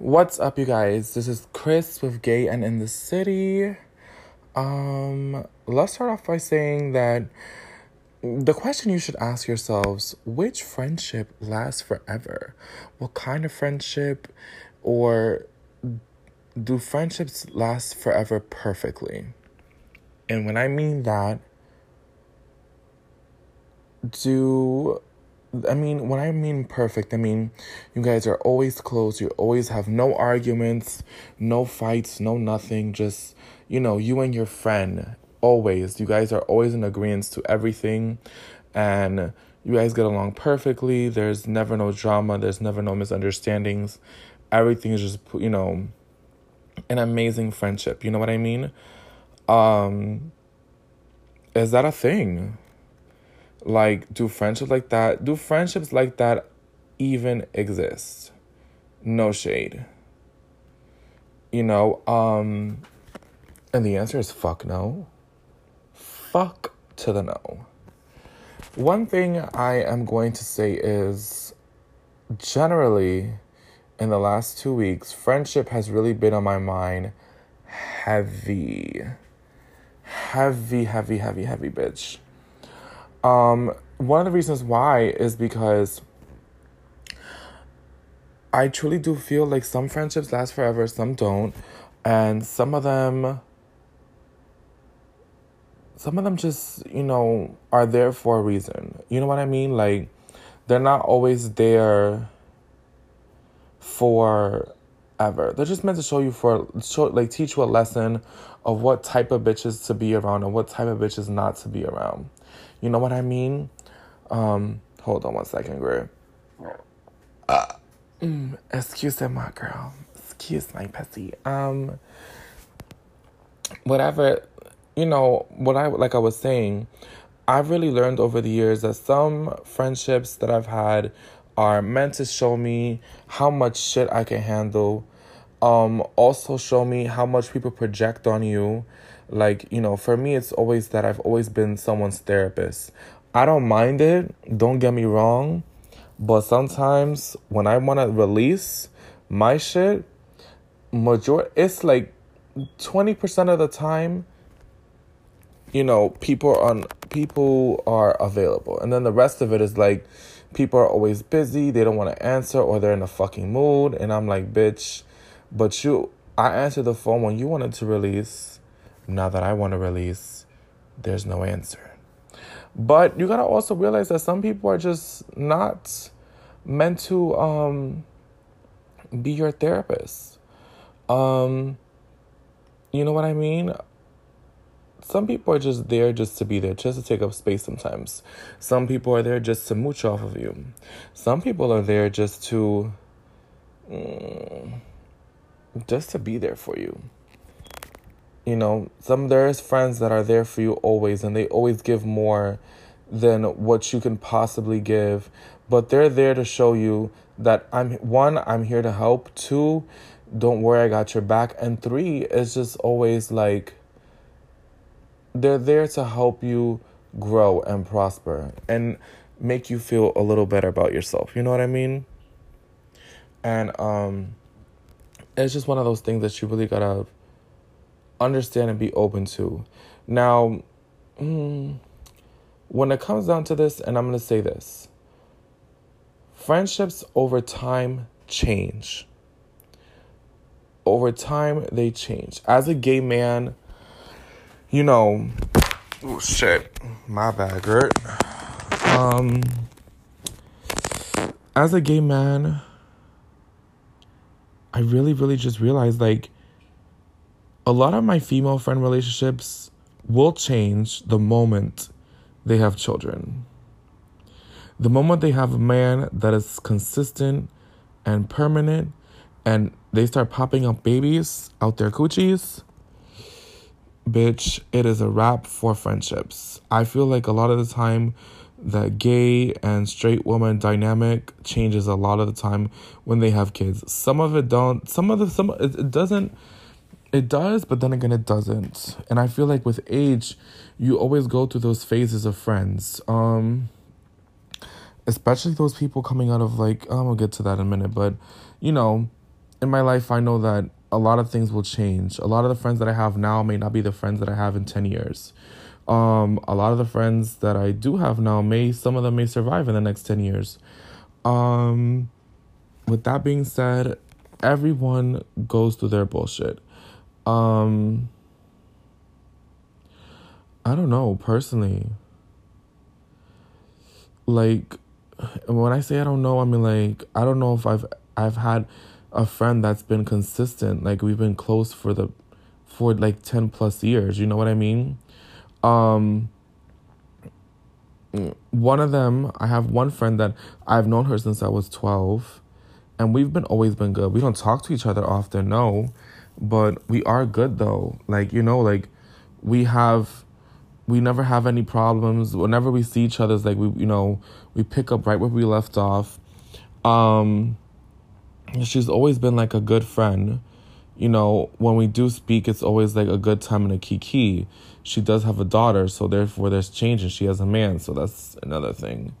What's up, you guys? This is Chris with Gay and in the City. Um, let's start off by saying that the question you should ask yourselves which friendship lasts forever? What kind of friendship, or do friendships last forever perfectly? And when I mean that, do I mean, when I mean perfect, I mean you guys are always close. You always have no arguments, no fights, no nothing. Just, you know, you and your friend, always. You guys are always in agreement to everything. And you guys get along perfectly. There's never no drama, there's never no misunderstandings. Everything is just, you know, an amazing friendship. You know what I mean? Um, is that a thing? Like, do friendships like that, do friendships like that even exist? No shade. You know, um, and the answer is fuck no. Fuck to the no. One thing I am going to say is generally in the last two weeks, friendship has really been on my mind heavy. Heavy, heavy, heavy, heavy, bitch. Um, one of the reasons why is because I truly do feel like some friendships last forever, some don't, and some of them some of them just, you know, are there for a reason. You know what I mean? Like they're not always there for ever. They're just meant to show you for show like teach you a lesson of what type of bitches to be around and what type of bitches not to be around. You know what I mean? Um, hold on one second, girl. Uh, mm, excuse me, girl. Excuse my pussy. Um, whatever, you know, what I like I was saying, I've really learned over the years that some friendships that I've had are meant to show me how much shit I can handle. Um, also show me how much people project on you like, you know, for me, it's always that I've always been someone's therapist. I don't mind it, don't get me wrong, but sometimes when I want to release my shit, major it's like 20% of the time you know people on people are available and then the rest of it is like people are always busy they don't want to answer or they're in a fucking mood and i'm like bitch but you i answered the phone when you wanted to release now that I want to release, there's no answer. But you gotta also realize that some people are just not meant to um, be your therapist. Um, you know what I mean? Some people are just there just to be there, just to take up space sometimes. Some people are there just to mooch off of you. Some people are there just to. Mm, just to be there for you you know some there's friends that are there for you always and they always give more than what you can possibly give. But they're there to show you that i'm one i'm here to help. Two don't worry i got your back. And three is just always like they're there to help you grow and prosper and make you feel a little better about yourself. You know what i mean? And um it's just one of those things that you really gotta understand and be open to. Now, mm, when it comes down to this, and I'm going to say this friendships over time change. Over time, they change. As a gay man, you know, oh shit, my bad, Gert. Um, as a gay man, I really, really just realized like a lot of my female friend relationships will change the moment they have children. The moment they have a man that is consistent and permanent and they start popping up babies out their coochies, bitch, it is a wrap for friendships. I feel like a lot of the time the gay and straight woman dynamic changes a lot of the time when they have kids. Some of it don't some of the some it, doesn't it does, but then again, it doesn't. And I feel like with age, you always go through those phases of friends. Um, especially those people coming out of like, oh, we'll get to that in a minute, but you know, in my life, I know that a lot of things will change. A lot of the friends that I have now may not be the friends that I have in 10 years. Um, a lot of the friends that I do have now may, some of them may survive in the next 10 years. Um, with that being said, everyone goes through their bullshit. Um, I don't know, personally. Like, when I say I don't know, I mean like I don't know if I've I've had a friend that's been consistent. Like we've been close for the for like 10 plus years, you know what I mean? Um one of them, I have one friend that I've known her since I was 12 and we've been always been good. We don't talk to each other often, no, but we are good though. Like, you know, like we have we never have any problems. Whenever we see each other, it's like we, you know, we pick up right where we left off. Um, she's always been like a good friend. You know, when we do speak, it's always like a good time and a kiki. She does have a daughter, so therefore there's change, and she has a man, so that's another thing.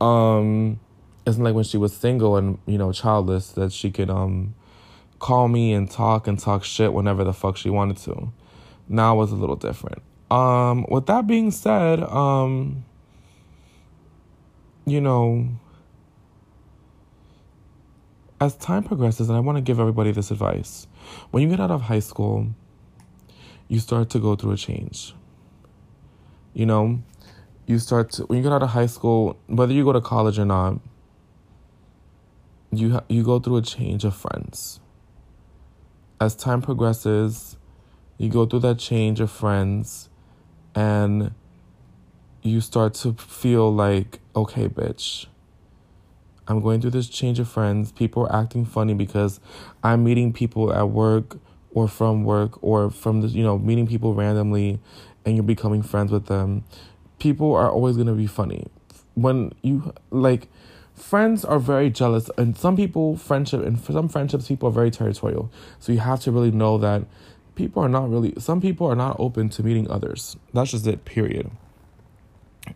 Um, it's like when she was single and you know childless that she could um call me and talk and talk shit whenever the fuck she wanted to. Now was a little different. Um, with that being said, um, you know, as time progresses, and I want to give everybody this advice when you get out of high school, you start to go through a change. You know, you start to, when you get out of high school, whether you go to college or not, you ha- you go through a change of friends. As time progresses, you go through that change of friends and you start to feel like, okay, bitch, I'm going through this change of friends. People are acting funny because I'm meeting people at work or from work or from the, you know, meeting people randomly and you're becoming friends with them. People are always going to be funny. When you, like, friends are very jealous and some people friendship and for some friendships people are very territorial. So you have to really know that people are not really some people are not open to meeting others. That's just it period.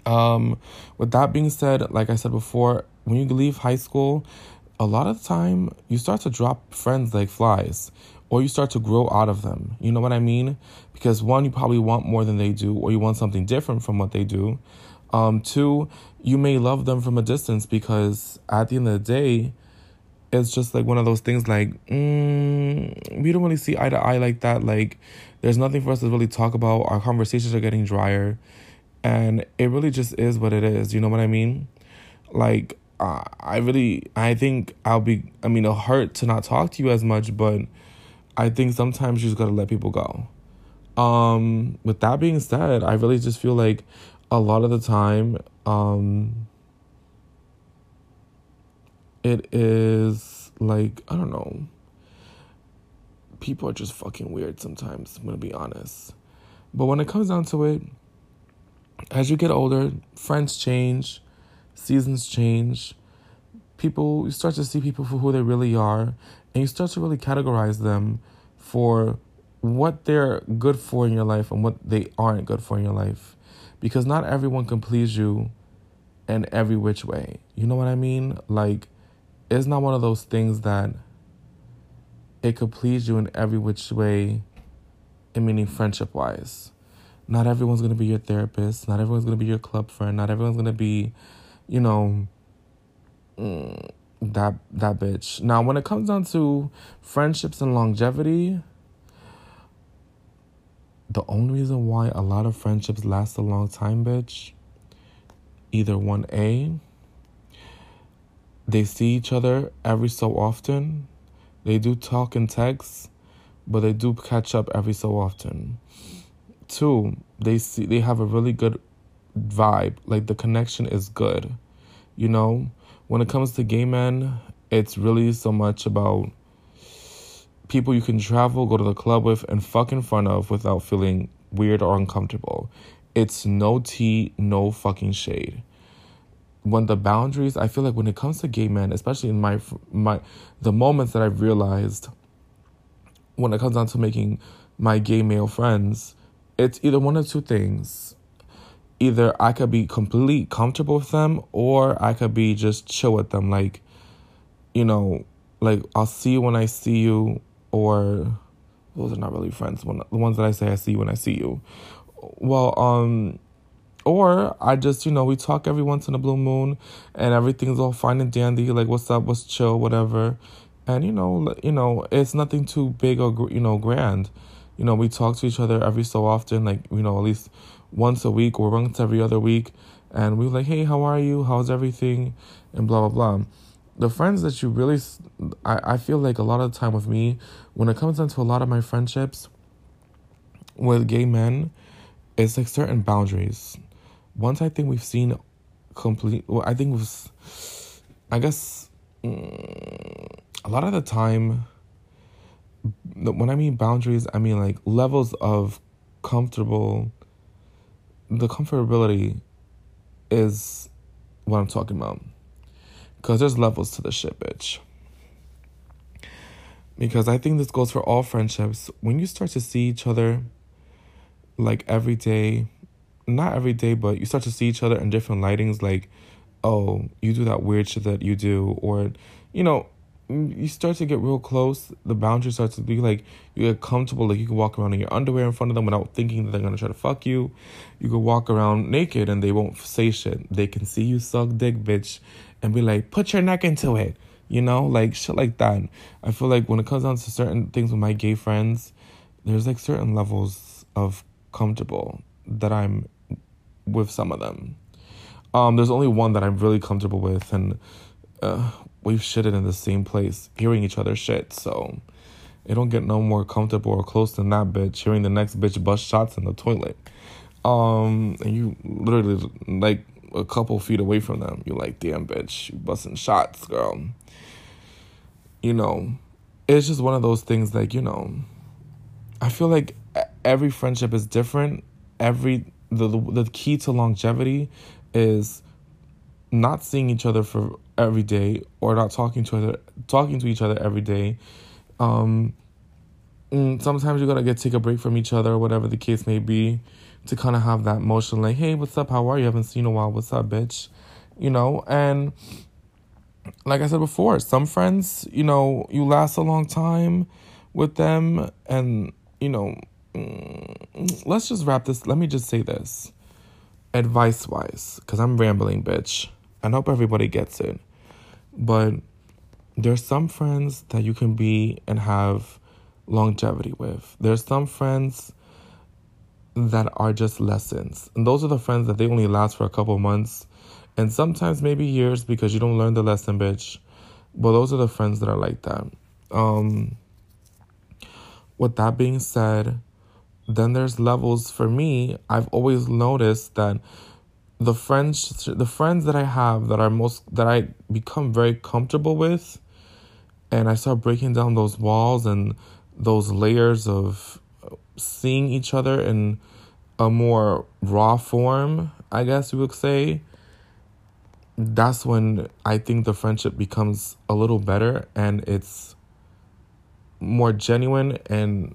Um with that being said like i said before when you leave high school a lot of time you start to drop friends like flies or you start to grow out of them. You know what i mean? Because one you probably want more than they do or you want something different from what they do um two you may love them from a distance because at the end of the day it's just like one of those things like mm, we don't really see eye to eye like that. Like there's nothing for us to really talk about. Our conversations are getting drier. And it really just is what it is. You know what i mean? Like uh, i really i think i'll be i mean it'll hurt to not talk to you as much but i think sometimes you just gotta let people go. Um with that being said i really just feel like a lot of the time um it is like I don't know. People are just fucking weird sometimes, I'm gonna be honest. But when it comes down to it, as you get older, friends change, seasons change, people you start to see people for who they really are, and you start to really categorize them for what they're good for in your life and what they aren't good for in your life. Because not everyone can please you in every which way. You know what I mean? Like it's not one of those things that it could please you in every which way, in meaning friendship wise. Not everyone's gonna be your therapist. Not everyone's gonna be your club friend. Not everyone's gonna be, you know, mm, that that bitch. Now, when it comes down to friendships and longevity, the only reason why a lot of friendships last a long time, bitch, either one A they see each other every so often. They do talk and text, but they do catch up every so often. Two, they see they have a really good vibe. Like the connection is good. You know, when it comes to gay men, it's really so much about people you can travel, go to the club with, and fuck in front of without feeling weird or uncomfortable. It's no tea, no fucking shade. When the boundaries i feel like when it comes to gay men especially in my my the moments that i've realized when it comes down to making my gay male friends it's either one of two things. Either i could be completely comfortable with them or i could be just chill with them. Like you know like I'll see you when I see you, or those are not really friends. The ones that I say I see when I see you, well, um, or I just you know we talk every once in a blue moon, and everything's all fine and dandy. Like what's up, what's chill, whatever, and you know you know it's nothing too big or you know grand. You know we talk to each other every so often, like you know at least once a week or once every other week, and we're like, hey, how are you? How's everything? And blah blah blah the friends that you really I, I feel like a lot of the time with me when it comes down to a lot of my friendships with gay men it's like certain boundaries. Once i think we've seen complete well i think was i guess mm, a lot of the time when i mean boundaries i mean like levels of comfortable the comfortability is what i'm talking about because there's levels to the shit, bitch. Because I think this goes for all friendships. When you start to see each other like every day, not every day, but you start to see each other in different lightings, like, oh, you do that weird shit that you do, or, you know, you start to get real close, the boundary starts to be like you get comfortable, like you can walk around in your underwear in front of them without thinking that they're gonna try to fuck you. You can walk around naked and they won't say shit. They can see you suck dick, bitch, and be like, put your neck into it. You know, like shit like that. I feel like when it comes down to certain things with my gay friends, there's like certain levels of comfortable that I'm with some of them. Um, there's only one that I'm really comfortable with, and uh, we've shitted in the same place, hearing each other shit. So it don't get no more comfortable or close than that bitch. Hearing the next bitch bust shots in the toilet. Um, and you literally like a couple feet away from them, you're like, damn, bitch, you busting shots, girl. You know, it's just one of those things like, you know, I feel like every friendship is different. Every, the, the key to longevity is not seeing each other for every day or not talking to other talking to each other every day um mm, sometimes you gotta get take a break from each other whatever the case may be to kind of have that motion like, hey, what's up? How are you? Haven't seen a while. What's up, bitch? You know, and like I said before, some friends, you know, you last a long time with them, and you know, mm, let's just wrap this. Let me just say this, advice wise, because I'm rambling, bitch. I hope everybody gets it, but there's some friends that you can be and have longevity with. There's some friends that are just lessons. And those are the friends that they only last for a couple months and sometimes maybe years because you don't learn the lesson, bitch. But those are the friends that are like that. Um, with that being said, then there's levels for me. I've always noticed that the friends the friends that I have that are most that I become very comfortable with and I start breaking down those walls and those layers of seeing each other in a more raw form, I guess you would say, that's when I think the friendship becomes a little better and it's more genuine and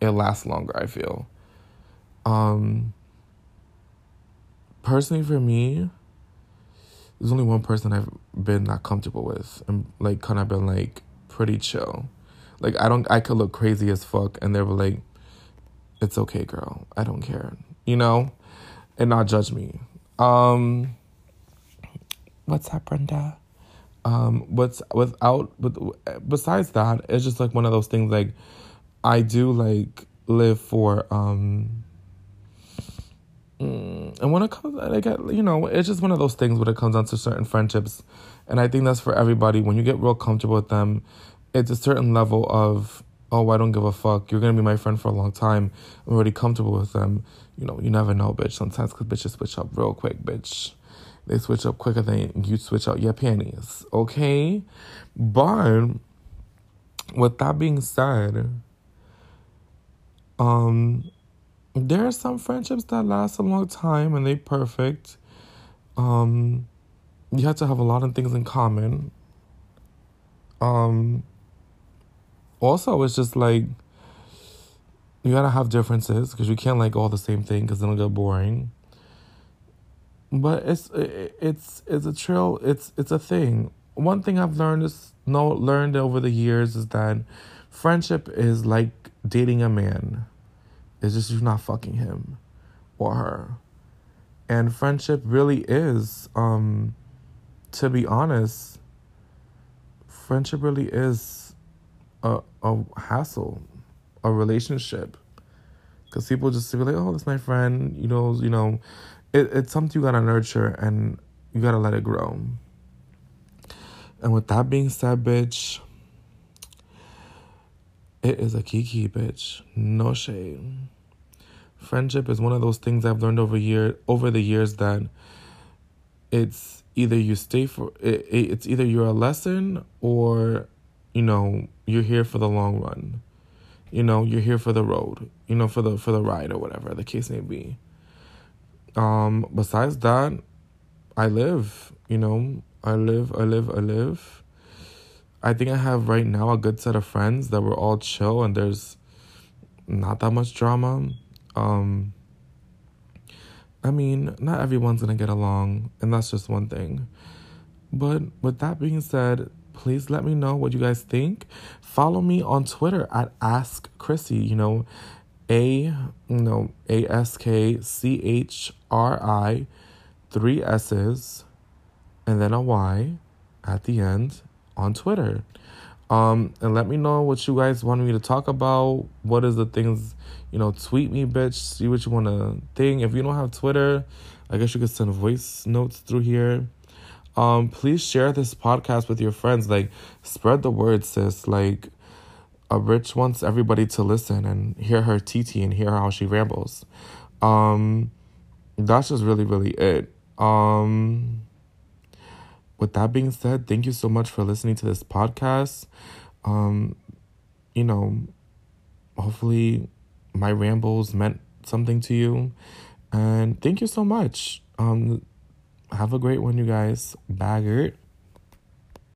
it lasts longer, I feel. Um personally for me, there's only one person I've been not comfortable with and like kind of been like pretty chill. Like I don't I could look crazy as fuck and they were like, it's okay, girl. I don't care. You know? And not judge me. Um what's that, Brenda? Um what's without but besides that, it's just like one of those things like I do like live for um mm, and when it comes like you know it's just one of those things when it comes down to certain friendships and i think that's for everybody when you get real comfortable with them it's a certain level of oh, I don't give a fuck. You're gonna be my friend for a long time. I'm already comfortable with them. You know, you never know, bitch. Sometimes because bitches switch up real quick, bitch. They switch up quicker than you switch out your panties. Okay? But with that being said, um, there are some friendships that last a long time and they perfect. Um, you have to have a lot of things in common. Um, also it's just like you gotta have differences because you can't like all the same thing because it'll get boring but it's it's it's a trail it's it's a thing one thing I've learned is no learned over the years is that friendship is like dating a man. It's just you're not fucking him or her. And friendship really is, um, to be honest, friendship really is a, a hassle, a relationship. Because people just be like, oh, that's my friend. You know, you know, it, it's something you gotta nurture and you gotta let it grow. And with that being said, bitch, it is a kiki, bitch. No shame. Friendship is one of those things I've learned over year over the years that it's either you stay for it, it's either you're a lesson or you know you're here for the long run. You know you're here for the road. You know for the for the ride or whatever the case may be. Um. Besides that, I live. You know I live. I live. I live. I think I have right now a good set of friends that we're all chill and there's not that much drama. Um, I mean, not everyone's gonna get along, and that's just one thing. But with that being said, please let me know what you guys think. Follow me on Twitter at Ask Chrissy. You know, A, you know, A S K C H R I, three S's, and then a Y at the end on Twitter. Um, and let me know what you guys want me to talk about. What is the things, you know, tweet me, bitch. See what you want to think. If you don't have Twitter, I guess you could send voice notes through here. Um, please share this podcast with your friends. Like, spread the word, sis. Like, a rich wants everybody to listen and hear her TT and hear how she rambles. Um, that's just really, really it. Um, with that being said, thank you so much for listening to this podcast. Um, you know, hopefully my rambles meant something to you. And thank you so much. Um, have a great one, you guys. Baggert.